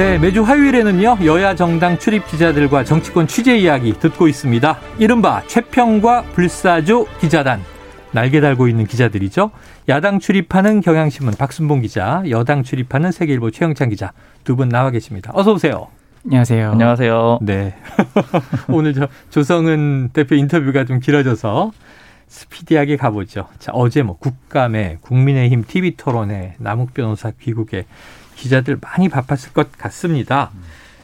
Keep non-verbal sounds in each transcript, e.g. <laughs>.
네, 매주 화요일에는요, 여야 정당 출입 기자들과 정치권 취재 이야기 듣고 있습니다. 이른바 최평과 불사조 기자단. 날개 달고 있는 기자들이죠. 야당 출입하는 경향신문 박순봉 기자, 여당 출입하는 세계일보 최영찬 기자 두 분 나와 계십니다. 어서 오세요. 안녕하세요. 안녕하세요. 네. <laughs> 오늘 저 조성은 대표 인터뷰가 좀 길어져서 스피디하게 가보죠. 자, 어제 뭐 국감에 국민의힘 TV 토론회 남욱 변호사 귀국에 기자들 많이 바빴을 것 같습니다.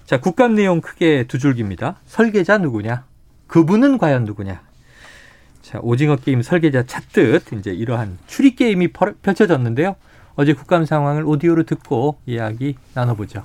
자, 국감 내용 크게 두 줄기입니다. 설계자 누구냐? 그분은 과연 누구냐? 자, 오징어 게임 설계자 찾듯 이제 이러한 추리 게임이 펼쳐졌는데요. 어제 국감 상황을 오디오로 듣고 이야기 나눠보죠.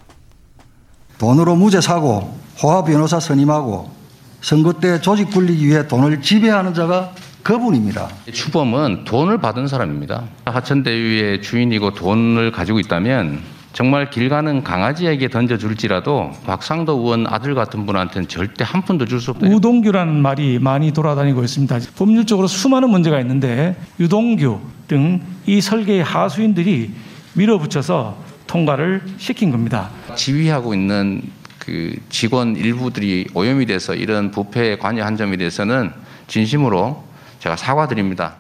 돈으로 무죄 사고 호화 변호사 선임하고 선거 때 조직 굴리기 위해 돈을 지배하는 자가 그분입니다. 추범은 돈을 받은 사람입니다. 하천대유의 주인이고 돈을 가지고 있다면 정말 길 가는 강아지에게 던져줄지라도 박상도 의원 아들 같은 분한테는 절대 한 푼도 줄 수 없다. 우동규라는 말이 많이 돌아다니고 있습니다. 법률적으로 수많은 문제가 있는데 유동규 등 이 설계의 하수인들이 밀어붙여서 통과를 시킨 겁니다. 지휘하고 있는 그 직원 일부들이 오염이 돼서 이런 부패에 관여한 점에 대해서는 진심으로 제가 사과드립니다.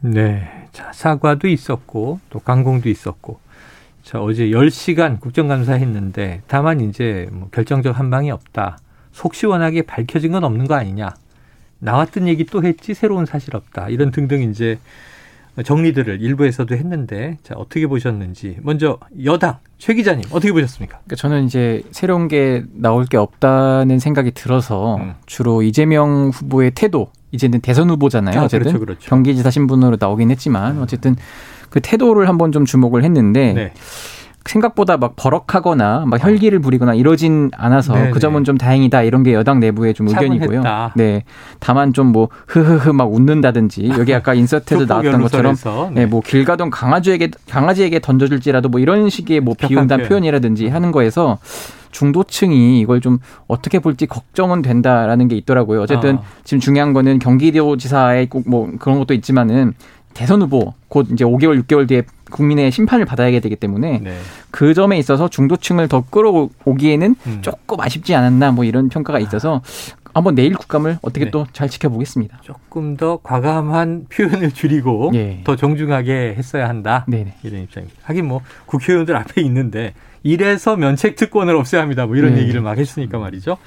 네. 자, 사과도 있었고 또 강공도 있었고 자, 어제 10시간 국정감사 했는데 다만 이제 뭐 결정적 한 방이 없다. 속 시원하게 밝혀진 건 없는 거 아니냐. 나왔던 얘기 또 했지 새로운 사실 없다. 이런 등등 이제 정리들을 일부에서도 했는데 자, 어떻게 보셨는지 먼저 여당 최 기자님 어떻게 보셨습니까? 그러니까 저는 이제 새로운 게 나올 게 없다는 생각이 들어서 음. 주로 이재명 후보의 태도 이제는 대선 후보잖아요. 아, 어쨌든 그렇죠, 그렇죠. 경기지사 신분으로 나오긴 했지만 어쨌든 그 태도를 한번 좀 주목을 했는데 네. 생각보다 막 버럭하거나 막 혈기를 부리거나 이러진 않아서 네네. 그 점은 좀 다행이다 이런 게 여당 내부의 좀 의견이고요. 네. 다만 좀 뭐 흐흐흐 막 웃는다든지 여기 아까 인서트에도 나왔던 것처럼 네. 네. 뭐길 가던 강아지에게 강아지에게 던져줄지라도 뭐 이런 식의 뭐 비운단 표현이라든지 하는 거에서 중도층이 이걸 좀 어떻게 볼지 걱정은 된다라는 게 있더라고요. 어쨌든 아. 지금 중요한 거는 경기도지사의 꼭 뭐 그런 것도 있지만은 대선 후보 곧 이제 5개월 6개월 뒤에 국민의 심판을 받아야 되기 때문에 네. 그 점에 있어서 중도층을 더 끌어오기에는 음. 조금 아쉽지 않았나 뭐 이런 평가가 있어서 한번 내일 국감을 어떻게 네. 또잘 지켜보겠습니다. 조금 더 과감한 표현을 줄이고 네. 더 정중하게 했어야 한다. 네네. 이런 입장입니다. 하긴 뭐 국회의원들 앞에 있는데 이래서 면책 특권을 없애야 합니다. 뭐 이런 네. 얘기를 막 했으니까 말이죠.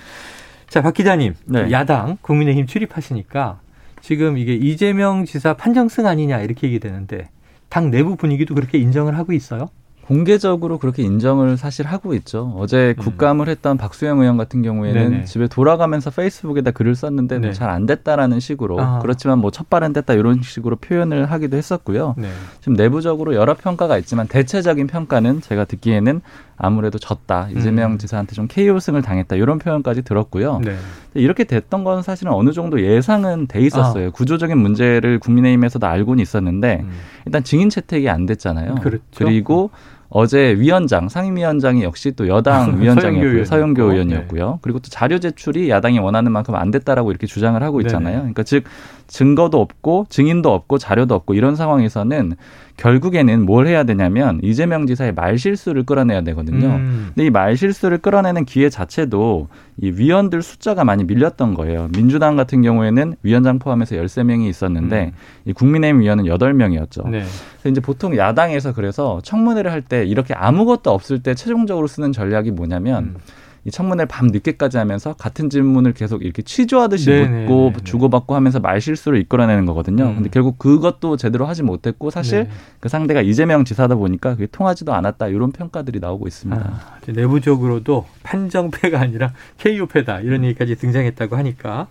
자, 박 기자님, 네. 야당 국민의힘 출입하시니까 지금 이게 이재명 지사 판정승 아니냐 이렇게 얘기되는데 당 내부 분위기도 그렇게 인정을 하고 있어요? 공개적으로 그렇게 인정을 사실 하고 있죠. 어제 음. 국감을 했던 박수영 의원 같은 경우에는 네네. 집에 돌아가면서 페이스북에다 글을 썼는데 네. 뭐잘안 됐다라는 식으로 아. 그렇지만 뭐 첫발은 됐다 이런 식으로 표현을 하기도 했었고요. 네. 지금 내부적으로 여러 평가가 있지만 대체적인 평가는 제가 듣기에는 아무래도 졌다. 이재명 음. 지사한테 좀 KO승을 당했다. 이런 표현까지 들었고요. 네. 이렇게 됐던 건 사실은 어느 정도 예상은 돼 있었어요. 아. 구조적인 문제를 국민의힘에서도 알고는 있었는데 음. 일단 증인 채택이 안 됐잖아요. 그렇죠. 그리고 어제 위원장, 상임위원장이 역시 또 여당 <laughs> 위원장이었고요. 서영교 네. 의원이었고요. 네. 그리고 또 자료 제출이 야당이 원하는 만큼 안 됐다라고 이렇게 주장을 하고 있잖아요. 네네. 그러니까 즉 증거도 없고 증인도 없고 자료도 없고 이런 상황에서는 결국에는 뭘 해야 되냐면 이재명 지사의 말실수를 끌어내야 되거든요. 음. 근데 이 말실수를 끌어내는 기회 자체도 이 위원들 숫자가 많이 밀렸던 거예요. 민주당 같은 경우에는 위원장 포함해서 열세 명이 있었는데 음. 이 국민의힘 위원은 여덟 명이었죠 네. 그래서 이제 보통 야당에서 그래서 청문회를 할 때 이렇게 아무것도 없을 때 최종적으로 쓰는 전략이 뭐냐면 음. 이 청문회를 밤 늦게까지 하면서 같은 질문을 계속 이렇게 취조하듯이 네네, 묻고 네네. 주고받고 하면서 말실수를 이끌어내는 거거든요. 음. 근데 결국 그것도 제대로 하지 못했고 사실 네. 그 상대가 이재명 지사다 보니까 그게 통하지도 않았다 이런 평가들이 나오고 있습니다. 아, 내부적으로도 판정패가 아니라 KO패다 이런 얘기까지 등장했다고 하니까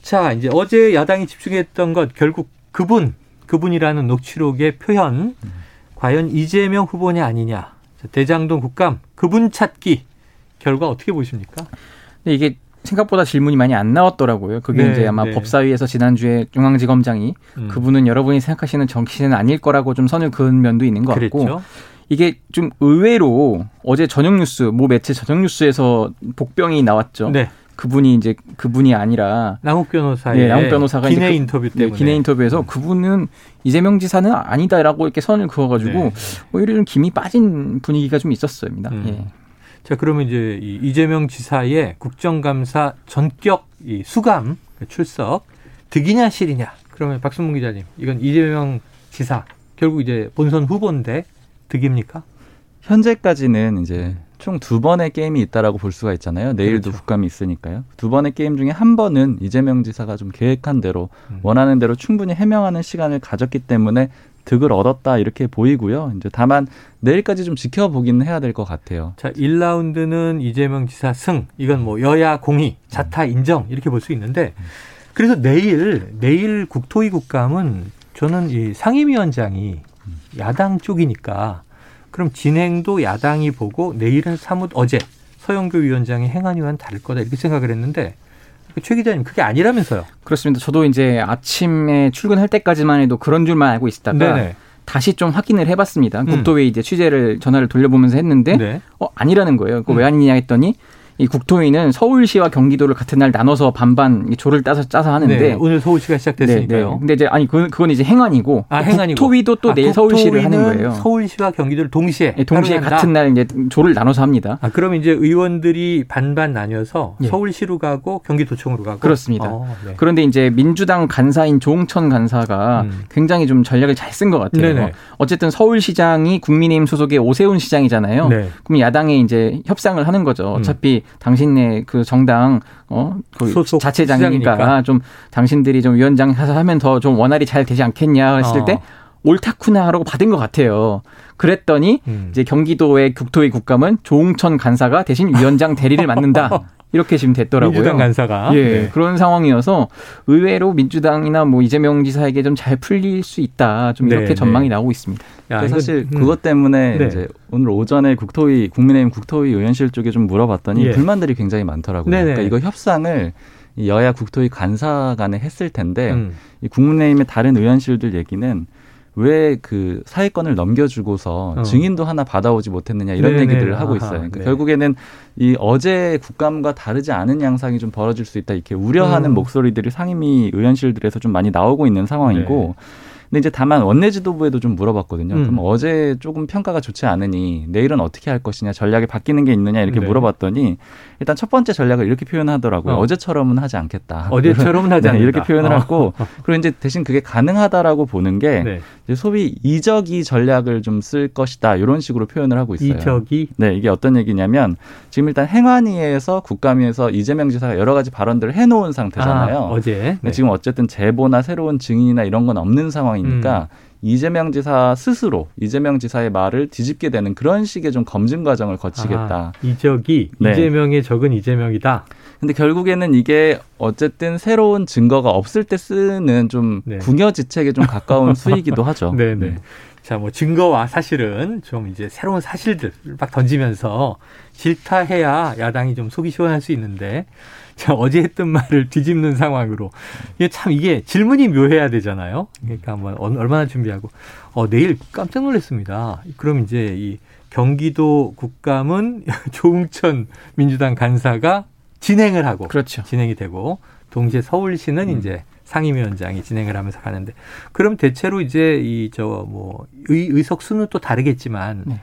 자 이제 어제 야당이 집중했던 것 결국 그분 그분이라는 녹취록의 표현 과연 이재명 후보냐 아니냐 대장동 국감 그분 찾기 결과 어떻게 보십니까? 네, 이게 생각보다 질문이 많이 안 나왔더라고요. 그게 네, 이제 아마 네. 법사위에서 지난주에 중앙지검장이 음. 그분은 여러분이 생각하시는 정치인은 아닐 거라고 좀 선을 그은 면도 있는 것 같고 그랬죠? 이게 좀 의외로 어제 저녁 뉴스 모 매체 저녁 뉴스에서 복병이 나왔죠. 네. 그분이 이제 그분이 아니라 남욱 변호사의 네, 남욱 변호사가 기내 그, 인터뷰 때문에 네, 기내 인터뷰에서 음. 그분은 이재명 지사는 아니다라고 이렇게 선을 그어가지고 네. 오히려 좀 김이 빠진 분위기가 좀 있었습니다. 음. 예. 자 그러면 이제 이 이재명 지사의 국정감사 전격 이 수감 출석 득이냐 실이냐 그러면 박순문 기자님 이건 이재명 지사 결국 이제 본선 후보인데 득입니까? 현재까지는 이제 총 두 번의 게임이 있다라고 볼 수가 있잖아요. 내일도 그렇죠. 국감이 있으니까요. 두 번의 게임 중에 한 번은 이재명 지사가 좀 계획한 대로 음. 원하는 대로 충분히 해명하는 시간을 가졌기 때문에 득을 얻었다 이렇게 보이고요. 이제 다만 내일까지 좀 지켜보기는 해야 될 것 같아요. 자, 1라운드는 이재명 지사 승. 이건 뭐 여야 공의, 자타 인정 이렇게 볼 수 있는데 그래서 내일 내일 국토위 국감은 저는 이 상임위원장이 야당 쪽이니까 그럼 진행도 야당이 보고 내일은 사뭇 어제 서영교 위원장의 행안위와는 다를 거다 이렇게 생각을 했는데 최 기자님 그게 아니라면서요? 그렇습니다. 저도 이제 아침에 출근할 때까지만 해도 그런 줄만 알고 있었다가 네네. 다시 좀 확인을 해봤습니다. 음. 국토위 이제 취재를 전화를 돌려보면서 했는데 네. 어 아니라는 거예요. 그왜 음. 아니냐 했더니 이 국토위는 서울시와 경기도를 같은 날 나눠서 반반 조를 따서 짜서 하는데 네, 오늘 서울시가 시작됐으니까요. 네, 네. 근데 이제 아니 그건, 그건 이제 행안이고 아, 행안이고 국토위도 또 아, 내일 서울시를 하는 거예요. 서울시와 경기도를 동시에 네, 동시에 같은 날 이제 조를 나눠서 합니다. 아 그럼 이제 의원들이 반반 나뉘어서 네. 서울시로 가고 경기도청으로 가고 그렇습니다. 어, 네. 그런데 이제 민주당 간사인 조홍천 간사가 음. 굉장히 좀 전략을 잘 쓴 것 같아요. 네네. 어쨌든 서울시장이 국민의힘 소속의 오세훈 시장이잖아요. 네. 그럼 야당에 이제 협상을 하는 거죠. 음. 어차피 음. 당신네 그 정당 어그 자체장이니까 좀 당신들이 좀 위원장 하면 더 좀 원활히 잘 되지 않겠냐 했을 어. 때 옳다쿠나라고 받은 것 같아요. 그랬더니 음. 이제 경기도의 국토위 국감은 조홍천 간사가 대신 위원장 대리를 맡는다. <laughs> 이렇게 지금 됐더라고요. 민주당 간사가. 예. 네. 그런 상황이어서 의외로 민주당이나 뭐 이재명 지사에게 좀 잘 풀릴 수 있다. 좀 이렇게 네, 전망이 네. 나오고 있습니다. 야, 사실 음. 그것 때문에 네. 이제 오늘 오전에 국토위 국민의힘 국토위 의원실 쪽에 좀 물어봤더니 예. 불만들이 굉장히 많더라고요. 네네. 그러니까 이거 협상을 여야 국토위 간사 간에 했을 텐데 음. 이 국민의힘의 다른 의원실들 얘기는 왜 그 사회권을 넘겨주고서 어. 증인도 하나 받아오지 못했느냐 이런 네네. 얘기들을 하고 있어요. 그러니까 네. 결국에는 이 어제 국감과 다르지 않은 양상이 좀 벌어질 수 있다 이렇게 우려하는 음. 목소리들이 상임위 의원실들에서 좀 많이 나오고 있는 상황이고. 네. 근데 이제 다만 원내 지도부에도 좀 물어봤거든요. 음. 그럼 어제 조금 평가가 좋지 않으니 내일은 어떻게 할 것이냐, 전략이 바뀌는 게 있느냐 이렇게 네. 물어봤더니 일단 첫 번째 전략을 이렇게 표현하더라고요. 어. 제처럼은 하지 않겠다. 어제처럼은 하지 <laughs> 네, 않는다. 이렇게 표현을 어. 하고 그리고 이제 대신 그게 가능하다라고 보는 게 네. 이제 소위 이적이 전략을 좀 쓸 것이다 이런 식으로 표현을 하고 있어요. 이적이? 네, 이게 어떤 얘기냐면 지금 일단 행안위에서 국감위에서 이재명 지사가 여러 가지 발언들을 해놓은 상태잖아요. 아, 어제. 네. 지금 어쨌든 제보나 새로운 증인이나 이런 건 없는 상황 이니까. 음. 이재명 지사 스스로 이재명 지사의 말을 뒤집게 되는 그런 식의 좀 검증 과정을 거치겠다. 아, 이 적이 네. 이재명의 적은 이재명이다. 근데 결국에는 이게 어쨌든 새로운 증거가 없을 때 쓰는 좀 네. 궁여지책에 좀 가까운 <laughs> 수이기도 하죠. 네네. 네. 자, 뭐 증거와 사실은 좀 이제 새로운 사실들 막 던지면서 질타해야 야당이 좀 속이 시원할 수 있는데 자, 어제 했던 말을 뒤집는 상황으로 이게 참 이게 질문이 묘해야 되잖아요. 그러니까 뭐 얼마나 준비하고 어 내일 깜짝 놀랐습니다. 그럼 이제 이 경기도 국감은 <laughs> 조웅천 민주당 간사가 진행을 하고 그렇죠. 진행이 되고 동시에 서울시는 음. 이제 상임위원장이 진행을 하면서 가는데 그럼 대체로 이제 이 저 뭐 의석 수는 또 다르겠지만 네.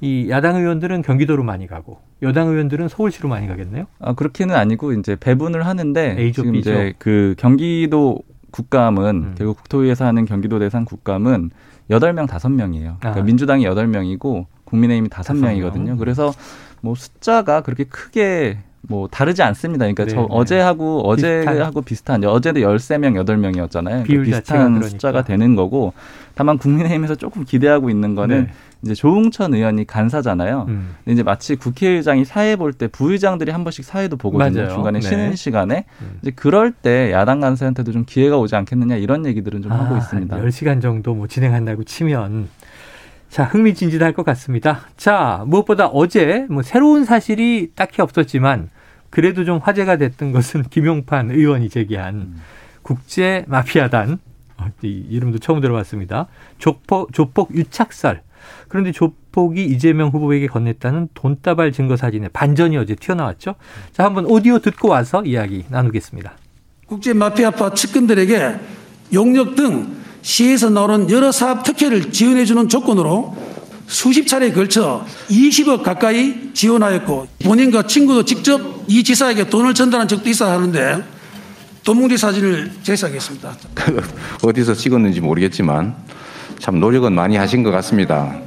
이 야당 의원들은 경기도로 많이 가고 여당 의원들은 서울시로 많이 가겠네요. 아 그렇게는 아니고 이제 배분을 하는데 A조, 지금 B조. 이제 그 경기도 국감은 음. 결국 국토위에서 하는 경기도 대상 국감은 여덟 명 다섯 명이에요 그러니까 아. 민주당이 여덟 명이고 국민의힘이 다섯 명이거든요 그래서 뭐 숫자가 그렇게 크게 뭐 다르지 않습니다. 그러니까 네, 저 네. 어제하고 어제하고 비슷한 어제도 13명, 8명이었잖아요. 그러니까 비슷한 그러니까. 숫자가 되는 거고 다만 국민의힘에서 조금 기대하고 있는 거는 네. 이제 조웅천 의원이 간사잖아요. 음. 근데 이제 마치 국회의장이 사회 볼 때 부의장들이 한 번씩 사회도 보거든요. 중간에 네. 쉬는 시간에. 음. 이제 그럴 때 야당 간사한테도 좀 기회가 오지 않겠느냐 이런 얘기들은 좀 아, 하고 있습니다. 10시간 정도 뭐 진행한다고 치면 자, 흥미진진할 것 같습니다. 자, 무엇보다 어제 뭐 새로운 사실이 딱히 없었지만 그래도 좀 화제가 됐던 것은 <laughs> 김용판 의원이 제기한 음. 국제 마피아단 어, 이 이름도 처음 들어봤습니다. 조폭 조폭 유착설 그런데 조폭이 이재명 후보에게 건넸다는 돈다발 증거 사진의 반전이 어제 튀어나왔죠. 자, 한번 오디오 듣고 와서 이야기 나누겠습니다. 국제 마피아파 측근들에게 용역 등 시에서 나오는 여러 사업 특혜를 지원해주는 조건으로 수십 차례에 걸쳐 20억 가까이 지원하였고 본인과 친구도 직접 이 지사에게 돈을 전달한 적도 있어 하는데 도뭉리 사진을 제시하겠습니다. <laughs> 어디서 찍었는지 모르겠지만 참 노력은 많이 하신 것 같습니다.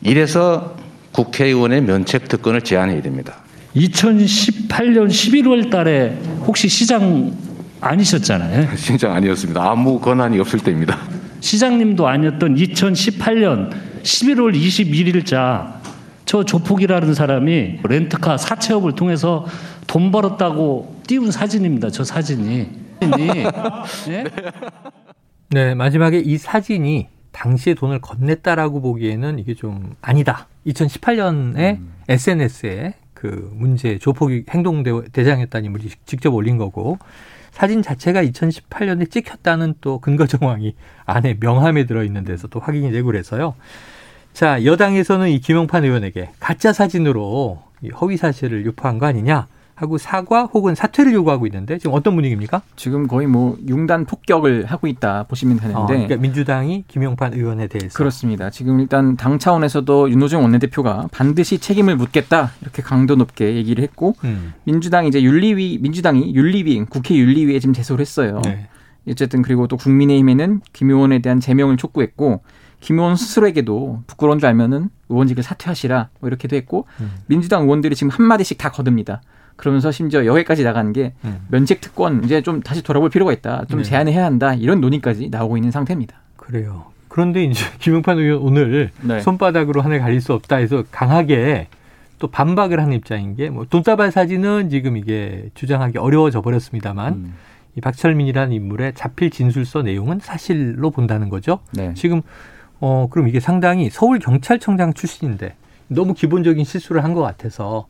이래서 국회의원의 면책 특권을 제한해야 됩니다. 2018년 11월 달에 혹시 시장 아니셨잖아요. <laughs> 시장 아니었습니다. 아무 권한이 없을 때입니다. 시장님도 아니었던 2018년 11월 21일자 저 조폭이라는 사람이 렌트카 사채업을 통해서 돈 벌었다고 띄운 사진입니다. 저 사진이. 네? <laughs> 네, 마지막에 이 사진이 당시에 돈을 건넸다라고 보기에는 이게 좀 아니다. 2018년에 음. SNS에 그 문제 조폭이 행동 대장이었다는 인물이 직접 올린 거고 사진 자체가 2018년에 찍혔다는 또 근거 정황이 안에 명함에 들어있는 데서 또 확인이 되고 그래서요. 자, 여당에서는 이 김용판 의원에게 가짜 사진으로 허위 사실을 유포한 거 아니냐. 하고 사과 혹은 사퇴를 요구하고 있는데 지금 어떤 분위기입니까? 지금 거의 뭐 융단 폭격을 하고 있다 보시면 되는데 어, 그러니까 민주당이 김용판 의원에 대해서 그렇습니다. 지금 일단 당 차원에서도 윤호중 원내대표가 반드시 책임을 묻겠다 이렇게 강도 높게 얘기를 했고 음. 민주당이 이제 윤리위 민주당이 윤리위 국회 윤리위에 지금 제소를 했어요. 네. 어쨌든 그리고 또 국민의힘에는 김 의원에 대한 제명을 촉구했고 김 의원 스스로에게도 부끄러운 줄 알면은 의원직을 사퇴하시라 뭐 이렇게도 했고 음. 민주당 의원들이 지금 한 마디씩 다 거듭니다. 그러면서 심지어 여기까지 나가는 게 음. 면책 특권 이제 좀 다시 돌아볼 필요가 있다. 좀 네. 제한해야 한다. 이런 논의까지 나오고 있는 상태입니다. 그래요. 그런데 이제 <laughs> 김용판 의원 오늘 네. 손바닥으로 하늘 가릴 수 없다 해서 강하게 또 반박을 하는 입장인 게 뭐 돈다발 사진은 지금 이게 주장하기 어려워져 버렸습니다만 음. 이 박철민이라는 인물의 자필 진술서 내용은 사실로 본다는 거죠. 네. 지금 어 그럼 이게 상당히 서울 경찰청장 출신인데 너무 기본적인 실수를 한 것 같아서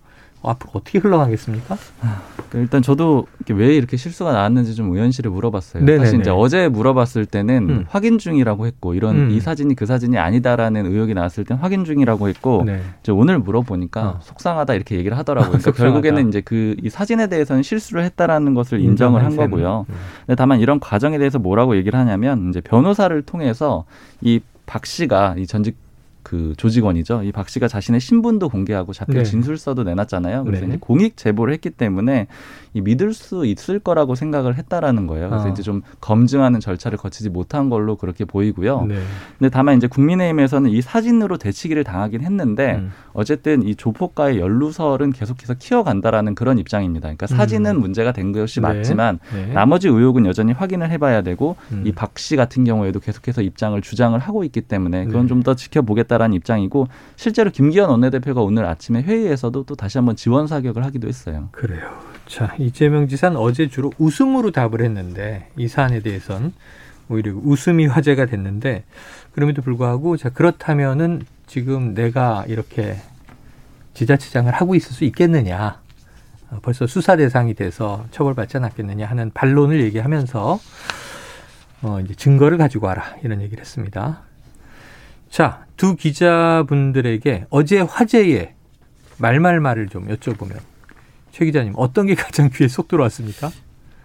앞으로 어떻게 흘러가겠습니까? 아, 그 일단 저도 왜 이렇게 실수가 나왔는지 좀 의원실에 물어봤어요. 네네네. 사실 이제 어제 물어봤을 때는 음. 확인 중이라고 했고 이런 음. 이 사진이 그 사진이 아니다라는 의혹이 나왔을 땐 확인 중이라고 했고 네. 이제 오늘 물어보니까 어. 속상하다 이렇게 얘기를 하더라고요. 그러니까 <laughs> 결국에는 이제 그 이 사진에 대해서는 실수를 했다라는 것을 인정을 한 거고요. 음. 근데 다만 이런 과정에 대해서 뭐라고 얘기를 하냐면 이제 변호사를 통해서 이박 씨가 이 전직 그 조직원이죠. 이 박 씨가 자신의 신분도 공개하고 자필 네. 진술서도 내놨잖아요. 그래서 네. 이제 공익 제보를 했기 때문에 이 믿을 수 있을 거라고 생각을 했다라는 거예요. 그래서 아. 이제 좀 검증하는 절차를 거치지 못한 걸로 그렇게 보이고요. 네. 근데 다만 이제 국민의힘에서는 이 사진으로 대치기를 당하긴 했는데 음. 어쨌든 이 조폭과의 연루설은 계속해서 키워간다라는 그런 입장입니다. 그러니까 사진은 음. 문제가 된 것이 네. 맞지만 네. 나머지 의혹은 여전히 확인을 해봐야 되고 음. 이박 씨 같은 경우에도 계속해서 입장을 주장을 하고 있기 때문에 그건 네. 좀더 지켜보겠다. 있다라는 입장이고 실제로 김기현 원내대표가 오늘 아침에 회의에서도 또 다시 한번 지원 사격을 하기도 했어요. 그래요. 자 이재명 지사는 어제 주로 웃음으로 답을 했는데 이 사안에 대해서는 오히려 웃음이 화제가 됐는데 그럼에도 불구하고 자 그렇다면은 지금 내가 이렇게 지자체장을 하고 있을 수 있겠느냐 어, 벌써 수사 대상이 돼서 처벌받지 않았겠느냐 하는 반론을 얘기하면서 어, 이제 증거를 가지고 와라 이런 얘기를 했습니다. 자, 두 기자분들에게 어제 화제의 말말말을 좀 여쭤보면 최 기자님 어떤 게 가장 귀에 쏙 들어왔습니까?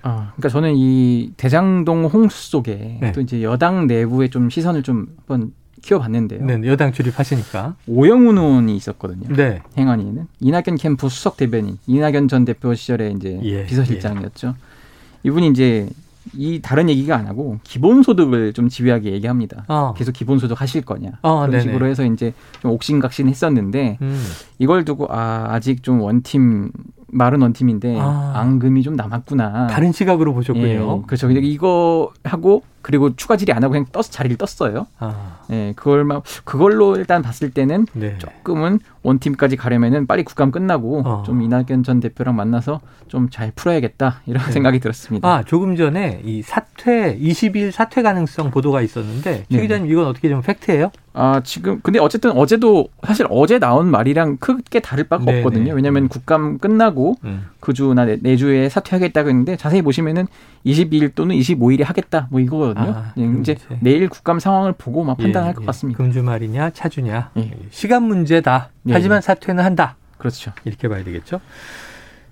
아, 그러니까 저는 이 대장동 홍수 속에 네. 또 이제 여당 내부의 좀 시선을 좀 한번 키워봤는데요. 네, 여당 출입하시니까 오영훈 의원이 있었거든요. 네. 행안위는 이낙연 캠프 수석 대변인 이낙연 전 대표 시절에 이제 예, 비서실장이었죠. 예. 이분이 이제 이 다른 얘기가 안 하고 기본소득을 좀 집요하게 얘기합니다. 어. 계속 기본소득 하실 거냐 어, 그런 네네. 식으로 해서 이제 좀 옥신각신 했었는데 음. 이걸 두고 아 아직 좀 원팀 마른 원팀인데 아. 앙금이 좀 남았구나. 다른 시각으로 보셨군요. 예, 그렇죠. 이거 하고 그리고 추가질이 안 하고 그냥 떠서 자리를 떴어요. 아. 네, 그걸 막 그걸로 일단 봤을 때는 네. 조금은 원팀까지 가려면은 빨리 국감 끝나고 어. 좀 이낙연 전 대표랑 만나서 좀 잘 풀어야겠다 이런 네. 생각이 들었습니다. 아 조금 전에 이 사퇴 22일 사퇴 가능성 보도가 있었는데 최 네. 기자님 이건 어떻게 좀 팩트예요? 아 지금 근데 어쨌든 어제도 사실 어제 나온 말이랑 크게 다를 바가 네네. 없거든요. 왜냐하면 음. 국감 끝나고 음. 그 주나 내주에 사퇴하겠다고 했는데 자세히 보시면은 22일 또는 25일에 하겠다 뭐 이거거든요. 아, 이제 내일 국감 상황을 보고 막 판단할 예, 것 예. 같습니다. 금주말이냐 차주냐 예. 시간 문제다. 예. 하지만 사퇴는 한다. 그렇죠. 이렇게 봐야 되겠죠.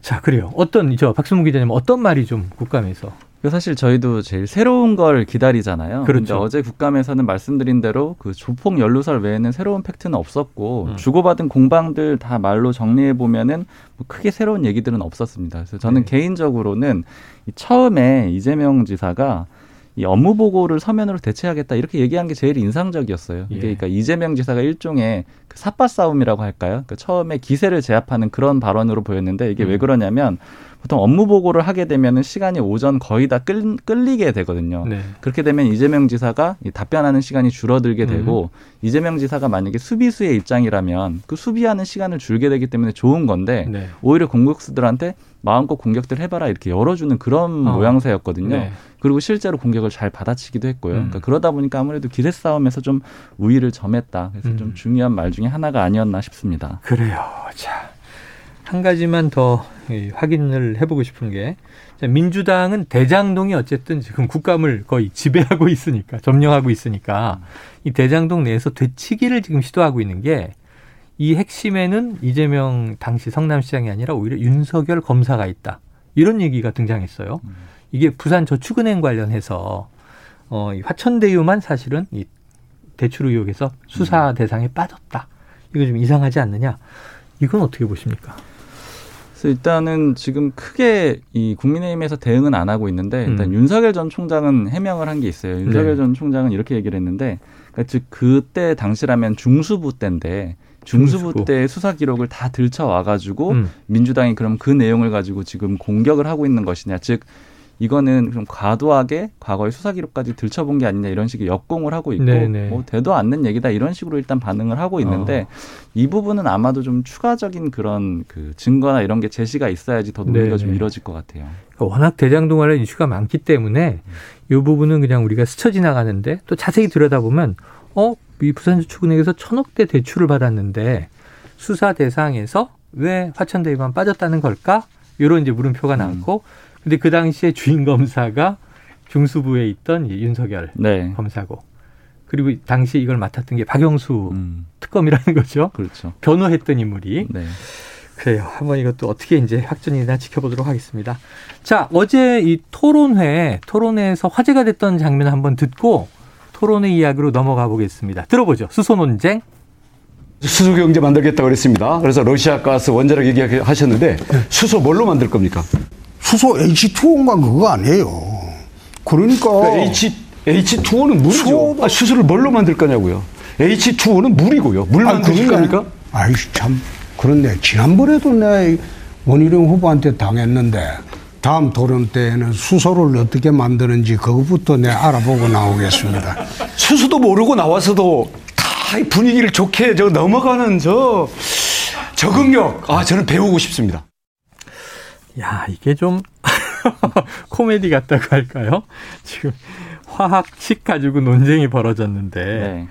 자 그래요. 어떤 저 박수문 기자님 어떤 말이 좀 국감에서 사실 저희도 제일 새로운 걸 기다리잖아요. 그렇죠. 어제 국감에서는 말씀드린 대로 그 조폭 연루설 외에는 새로운 팩트는 없었고 음. 주고받은 공방들 다 말로 정리해 보면은 뭐 크게 새로운 얘기들은 없었습니다. 그래서 저는 네. 개인적으로는 처음에 이재명 지사가 이 업무 보고를 서면으로 대체하겠다 이렇게 얘기한 게 제일 인상적이었어요. 예. 그러니까 이재명 지사가 일종의 그 삿바 싸움이라고 할까요? 그러니까 처음에 기세를 제압하는 그런 발언으로 보였는데 이게 음. 왜 그러냐면 보통 업무 보고를 하게 되면은 시간이 오전 거의 다 끌, 끌리게 되거든요. 네. 그렇게 되면 이재명 지사가 답변하는 시간이 줄어들게 음. 되고 이재명 지사가 만약에 수비수의 입장이라면 그 수비하는 시간을 줄게 되기 때문에 좋은 건데 네. 오히려 공격수들한테 마음껏 공격들 해봐라 이렇게 열어주는 그런 어. 모양새였거든요. 네. 그리고 실제로 공격을 잘 받아치기도 했고요. 음. 그러니까 그러다 보니까 아무래도 기세 싸움에서 좀 우위를 점했다. 그래서 음. 좀 중요한 말 중에 하나가 아니었나 싶습니다. 그래요. 자, 한 가지만 더 확인을 해보고 싶은 게 민주당은 대장동이 어쨌든 지금 국감을 거의 지배하고 있으니까 점령하고 있으니까 이 대장동 내에서 되치기를 지금 시도하고 있는 게 이 핵심에는 이재명 당시 성남시장이 아니라 오히려 윤석열 검사가 있다 이런 얘기가 등장했어요. 이게 부산 저축은행 관련해서 어, 이 화천대유만 사실은 이 대출 의혹에서 수사 대상에 빠졌다. 이거 좀 이상하지 않느냐? 이건 어떻게 보십니까? 그래서 일단은 지금 크게 이 국민의힘에서 대응은 안 하고 있는데 일단 음. 윤석열 전 총장은 해명을 한 게 있어요. 윤석열 네. 전 총장은 이렇게 얘기를 했는데 그러니까 즉 그때 당시라면 중수부 때인데 중수부, 중수부. 때 수사 기록을 다 들춰 와 가지고 음. 민주당이 그럼 그 내용을 가지고 지금 공격을 하고 있는 것이냐 즉 이거는 좀 과도하게 과거의 수사 기록까지 들춰본 게 아니냐 이런 식의 역공을 하고 있고 네네. 네. 뭐 되도 않는 얘기다 이런 식으로 일단 반응을 하고 있는데 어. 이 부분은 아마도 좀 추가적인 그런 그 증거나 이런 게 제시가 있어야지 더 논의가 네네. 좀 네. 이뤄질 것 같아요. 워낙 대장동 관련 이슈가 많기 때문에 이 부분은 그냥 우리가 스쳐 지나가는데 또 자세히 들여다보면 어, 이 부산저축은행에서 천억대 대출을 받았는데 수사 대상에서 왜 화천대유만 빠졌다는 걸까? 이런 이제 물음표가 음. 나왔고 근데 그 당시에 주인 검사가 중수부에 있던 윤석열 네. 검사고 그리고 당시 이걸 맡았던 게 박영수 음. 특검이라는 거죠. 그렇죠. 변호했던 인물이. 네. 그래요. 한번 이것도 어떻게 이제 확전이나 지켜보도록 하겠습니다. 자, 어제 이 토론회, 토론회에서 화제가 됐던 장면 한번 듣고 토론회 이야기로 넘어가 보겠습니다. 들어보죠. 수소 논쟁. 수소 경제 만들겠다고 그랬습니다. 그래서 러시아 가스 원자력 얘기하셨는데 수소 뭘로 만들 겁니까? 수소 H2O인가 그거 아니에요. 그러니까. 그러니까 H, H2O는 물이죠. 수소... 아, 수소를 뭘로 만들 거냐고요. H2O는 물이고요. 물 만드실 겁니까? 아이 참. 그런데 지난번에도 내가 원희룡 후보한테 당했는데 다음 토론 때에는 수소를 어떻게 만드는지 그것부터 내 알아보고 나오겠습니다. 수소도 모르고 나와서도 다 분위기를 좋게 저 넘어가는 저 적응력. 아, 저는 배우고 싶습니다. 야, 이게 좀 <laughs> 코미디 같다고 할까요? 지금 화학식 가지고 논쟁이 벌어졌는데. 네.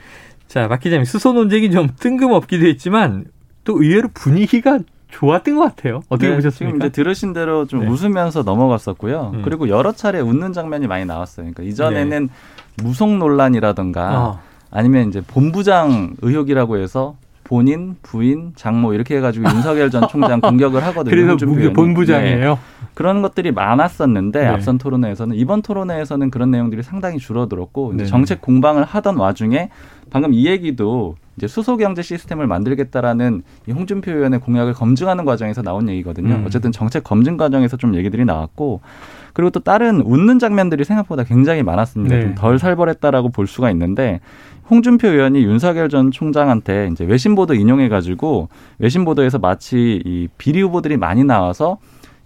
자, 박 기자님, 수소 논쟁이 좀 뜬금없기도 했지만 또 의외로 분위기가 좋았던 것 같아요. 어떻게 네, 보셨습니까? 지금 이제 들으신 대로 좀 네. 웃으면서 넘어갔었고요. 음. 그리고 여러 차례 웃는 장면이 많이 나왔어요. 그러니까 이전에는 네. 무속 논란이라던가 어. 아니면 이제 본부장 의혹이라고 해서 본인, 부인, 장모 이렇게 해가지고 <laughs> 윤석열 전 총장 공격을 하거든요. 그래서 본부장이에요. 네. 그런 것들이 많았었는데 네. 앞선 토론회에서는 이번 토론회에서는 그런 내용들이 상당히 줄어들었고 네. 정책 공방을 하던 와중에 방금 이 얘기도 이제 수소 경제 시스템을 만들겠다라는 이 홍준표 의원의 공약을 검증하는 과정에서 나온 얘기거든요. 음. 어쨌든 정책 검증 과정에서 좀 얘기들이 나왔고 그리고 또 다른 웃는 장면들이 생각보다 굉장히 많았습니다. 네. 좀덜 살벌했다라고 볼 수가 있는데 홍준표 의원이 윤석열 전 총장한테 이제 외신 보도 인용해 가지고 외신 보도에서 마치 이 비리 후보들이 많이 나와서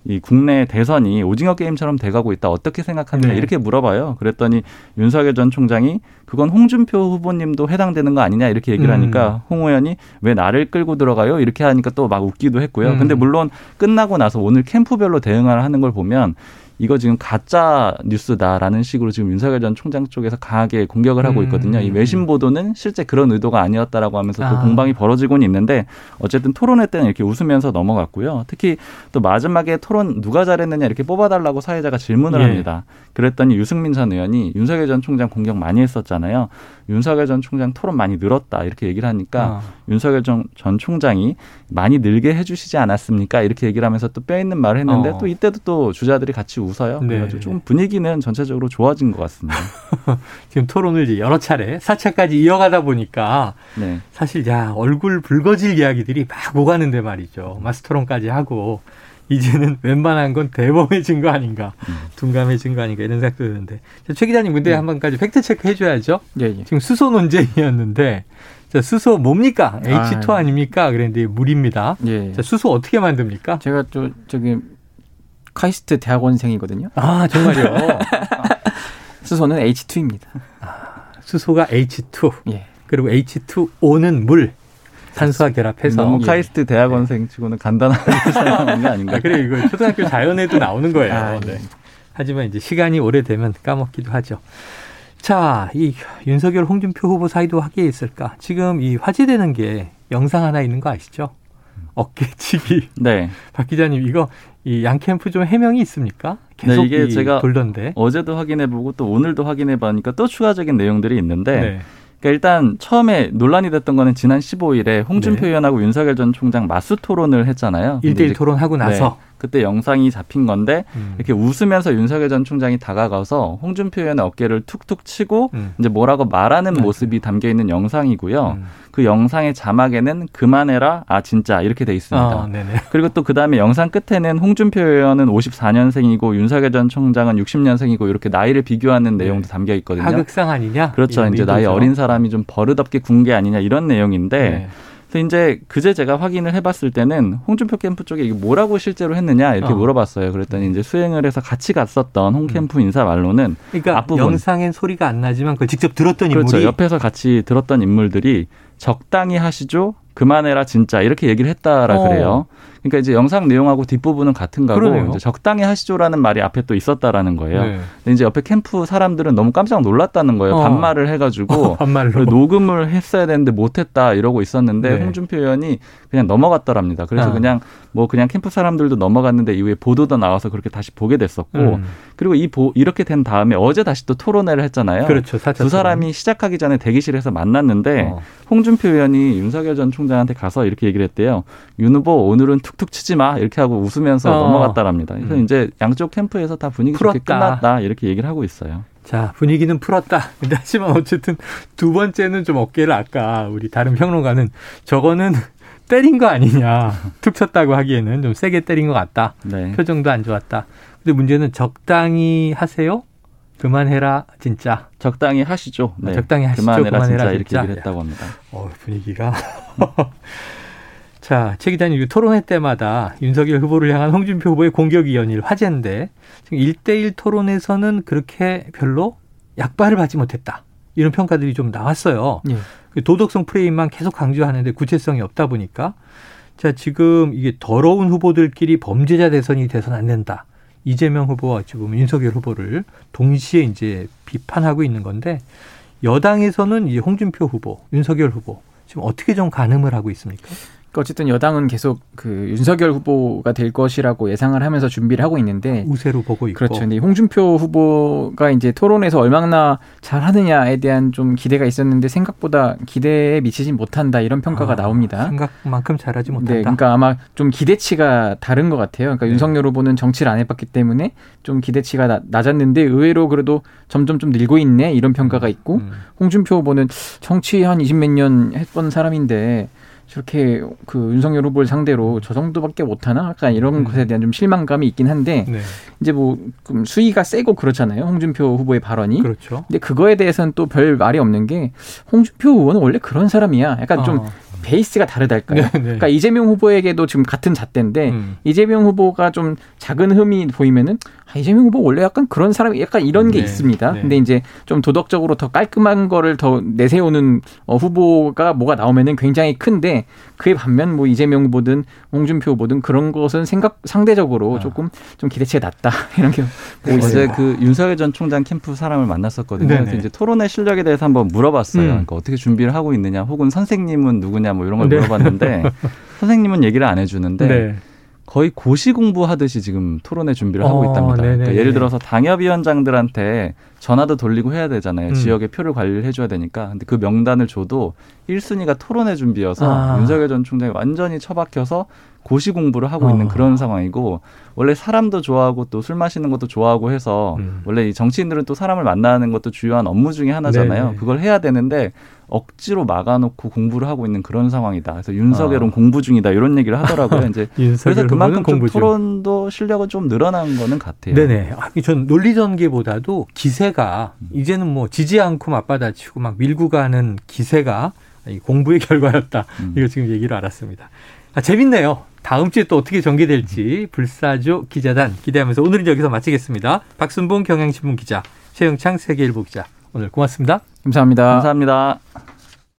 이 국내 대선이 오징어 게임처럼 돼가고 있다 어떻게 생각하느냐 네. 이렇게 물어봐요. 그랬더니 윤석열 전 총장이 그건 홍준표 후보님도 해당되는 거 아니냐 이렇게 얘기를 음. 하니까 홍 의원이 왜 나를 끌고 들어가요 이렇게 하니까 또 막 웃기도 했고요. 음. 근데 물론 끝나고 나서 오늘 캠프별로 대응을 하는 걸 보면 이거 지금 가짜 뉴스다라는 식으로 지금 윤석열 전 총장 쪽에서 강하게 공격을 하고 있거든요. 음. 이 외신 보도는 실제 그런 의도가 아니었다라고 하면서 또 아. 공방이 벌어지고는 있는데 어쨌든 토론회 때는 이렇게 웃으면서 넘어갔고요. 특히 또 마지막에 토론 누가 잘했느냐 이렇게 뽑아달라고 사회자가 질문을 예. 합니다. 그랬더니 유승민 전 의원이 윤석열 전 총장 공격 많이 했었잖아요. 윤석열 전 총장 토론 많이 늘었다 이렇게 얘기를 하니까 아. 윤석열 전, 전 총장이 많이 늘게 해주시지 않았습니까? 이렇게 얘기를 하면서 또 뼈 있는 말을 했는데 어. 또 이때도 또 주자들이 같이 웃어요. 네. 그래가지고 좀 분위기는 전체적으로 좋아진 것 같습니다. <laughs> 지금 토론을 이제 여러 차례 4차까지 이어가다 보니까 네. 사실 야 얼굴 붉어질 이야기들이 막 오가는데 말이죠. 마스 토론까지 하고 이제는 웬만한 건 대범해진 거 아닌가, 음. 둔감해진 거 아닌가 이런 생각도 드는데 최 기자님 근데 네. 한 번까지 팩트 체크 해줘야죠. 예, 예. 지금 수소 논쟁이었는데 자, 수소 뭡니까? H2 아, 닙니까 그랬는데 물입니다. 예. 자, 수소 어떻게 만듭니까? 제가 또 저기 카이스트 대학원생이거든요. 아 정말요? <laughs> 수소는 H2입니다. 아, 수소가 H2. 예. 그리고 H2O는 물. 산소와 결합해서 너무 카이스트 대학원생 치고는 간단하게 <laughs> 설명한 게 아닌가. 아, 그래 이거 초등학교 자연에도 나오는 거예요. 아, 네. 하지만 이제 시간이 오래되면 까먹기도 하죠. 자, 이 윤석열 홍준표 후보 사이도 하기에 있을까? 지금 이 화제되는 게 영상 하나 있는 거 아시죠? 어깨치기. <laughs> 네. 박 기자님 이거 이 양 캠프 좀 해명이 있습니까? 계속 네, 이게 제가 돌던데. 어제도 확인해 보고 또 오늘도 확인해 보니까 또 추가적인 내용들이 있는데. 네. 그러니까 일단 처음에 논란이 됐던 거는 지난 15일에 홍준표 네. 의원하고 윤석열 전 총장 마수 토론을 했잖아요. 1대1 토론하고 나서 네. 그때 영상이 잡힌 건데 음. 이렇게 웃으면서 윤석열 전 총장이 다가가서 홍준표 의원의 어깨를 툭툭 치고 음. 이제 뭐라고 말하는 네. 모습이 담겨 있는 영상이고요. 음. 그 영상의 자막에는 그만해라 아 진짜 이렇게 돼 있습니다. 어, <laughs> 그리고 또 그다음에 영상 끝에는 홍준표 의원은 54년생이고 윤석열 전 총장은 60년생이고 이렇게 나이를 비교하는 네. 내용도 담겨 있거든요. 하극상 아니냐? 그렇죠. 이제 나이 어린 사람이 좀 버릇없게 군 게 아니냐 이런 내용인데 네. 그래서 이제 그제 제가 확인을 해봤을 때는 홍준표 캠프 쪽에 이게 뭐라고 실제로 했느냐 이렇게 어. 물어봤어요. 그랬더니 이제 수행을 해서 같이 갔었던 홍 캠프 음. 인사 말로는 그러니까 앞부분. 영상엔 소리가 안 나지만 그걸 직접 들었던 그렇죠. 인물이 옆에서 같이 들었던 인물들이 적당히 하시죠. 그만해라 진짜 이렇게 얘기를 했다라 어. 그래요. 그러니까 이제 영상 내용하고 뒷부분은 같은 거고 이제 적당히 하시죠라는 말이 앞에 또 있었다라는 거예요. 네. 근데 이제 옆에 캠프 사람들은 너무 깜짝 놀랐다는 거예요. 어. 반말을 해가지고 어, <laughs> 반말로. 녹음을 했어야 되는데 못했다 이러고 있었는데 네. 홍준표 의원이 그냥 넘어갔더랍니다. 그래서 아. 그냥 뭐 그냥 캠프 사람들도 넘어갔는데 이후에 보도도 나와서 그렇게 다시 보게 됐었고 음. 그리고 이 보, 이렇게 된 다음에 어제 다시 또 토론회를 했잖아요. 그렇죠. 두 사람이 시작하기 전에 대기실에서 만났는데 어. 홍준표 의원이 윤석열 전 총장한테 가서 이렇게 얘기를 했대요. 윤 후보 오늘은 툭툭 치지 마 이렇게 하고 웃으면서 어. 넘어갔다랍니다. 그래서 음. 이제 양쪽 캠프에서 다 분위기 풀었다. 좋게 끝났다 이렇게 얘기를 하고 있어요. 자 분위기는 풀었다. <laughs> 근데 하지만 어쨌든 두 번째는 좀 어깨를 아까 우리 다른 평론가는 저거는 때린 거 아니냐. <laughs> 툭 쳤다고 하기에는 좀 세게 때린 것 같다. 네. 표정도 안 좋았다. 근데 문제는 적당히 하세요. 그만해라 진짜. 적당히 하시죠. 네. 적당히 하시죠. 그만해라, 그만해라 진짜, 진짜, 이렇게 얘기를 했다고 합니다. 어, 분위기가 <laughs> 자, 최 기자님, 토론회 때마다 윤석열 후보를 향한 홍준표 후보의 공격이 연일 화제인데, 지금 1대1 토론에서는 그렇게 별로 약발을 받지 못했다. 이런 평가들이 좀 나왔어요. 예. 그 도덕성 프레임만 계속 강조하는데 구체성이 없다 보니까, 자, 지금 이게 더러운 후보들끼리 범죄자 대선이 돼선 안 된다. 이재명 후보와 지금 윤석열 후보를 동시에 이제 비판하고 있는 건데, 여당에서는 이 홍준표 후보, 윤석열 후보, 지금 어떻게 좀 가늠을 하고 있습니까? 어쨌든 여당은 계속 그 윤석열 후보가 될 것이라고 예상을 하면서 준비를 하고 있는데 우세로 보고 있고 그렇죠. 근데 홍준표 후보가 이제 토론에서 얼마나 잘 하느냐에 대한 좀 기대가 있었는데 생각보다 기대에 미치진 못한다 이런 평가가 아, 나옵니다. 생각만큼 잘하지 못한다. 네, 그러니까 아마 좀 기대치가 다른 것 같아요. 그러니까 네. 윤석열 후보는 정치를 안 해봤기 때문에 좀 기대치가 나, 낮았는데 의외로 그래도 점점 좀 늘고 있네 이런 평가가 있고 음. 홍준표 후보는 정치 한 20 몇 년 했던 사람인데 저렇게 그 윤석열 후보를 상대로 저 정도밖에 못하나? 약간 이런 음. 것에 대한 좀 실망감이 있긴 한데 네. 이제 뭐좀 수위가 세고 그렇잖아요. 홍준표 후보의 발언이. 그렇죠. 근데 그거에 대해서는 또 별 말이 없는 게 홍준표 후보는 원래 그런 사람이야. 약간 좀 어. 베이스가 다르달까요? 네, 네. 그러니까 이재명 후보에게도 지금 같은 잣대인데 음. 이재명 후보가 좀 작은 흠이 보이면은 아, 이재명 후보 원래 약간 그런 사람이 약간 이런 게 네, 있습니다. 네. 근데 이제 좀 도덕적으로 더 깔끔한 거를 더 내세우는 어, 후보가 뭐가 나오면은 굉장히 큰데 그에 반면 뭐 이재명 후보든 홍준표 후보든 그런 것은 생각 상대적으로 아. 조금 좀 기대치가 낮다 <laughs> 이런 게 네, 보이세요. 어제 그 윤석열 전 총장 캠프 사람을 만났었거든요. 네네. 그래서 이제 토론의 실력에 대해서 한번 물어봤어요. 음. 그러니까 어떻게 준비를 하고 있느냐, 혹은 선생님은 누구냐, 뭐 이런 걸 네. 물어봤는데 <laughs> 선생님은 얘기를 안 해주는데 네. 거의 고시 공부하듯이 지금 토론의 준비를 하고 어, 있답니다. 그러니까 예를 들어서 당협위원장들한테 전화도 돌리고 해야 되잖아요. 음. 지역의 표를 관리를 해줘야 되니까. 근데 그 명단을 줘도 1순위가 토론의 준비여서 아. 윤석열 전 총장이 완전히 처박혀서 고시 공부를 하고 있는 어. 그런 상황이고 원래 사람도 좋아하고 또 술 마시는 것도 좋아하고 해서 음. 원래 이 정치인들은 또 사람을 만나는 것도 주요한 업무 중에 하나잖아요. 네네. 그걸 해야 되는데 억지로 막아놓고 공부를 하고 있는 그런 상황이다. 그래서 윤석열은 아. 공부 중이다 이런 얘기를 하더라고요. 이제 <laughs> 그래서 그만큼 좀. 토론도 실력은 좀 늘어난 거는 같아요. 네네. 아, 전 논리 전개보다도 기세 가 이제는 뭐 지지 않고 맞받아치고 막 밀고 가는 기세가 이 공부의 <laughs> 결과였다. 음. 이거 지금 얘기를 알았습니다. 아, 재밌네요. 다음 주에 또 어떻게 전개될지 불사조 기자단 기대하면서 오늘은 여기서 마치겠습니다. 박순봉 경향신문 기자, 최영창 세계일보 기자 오늘 고맙습니다. 감사합니다. 감사합니다.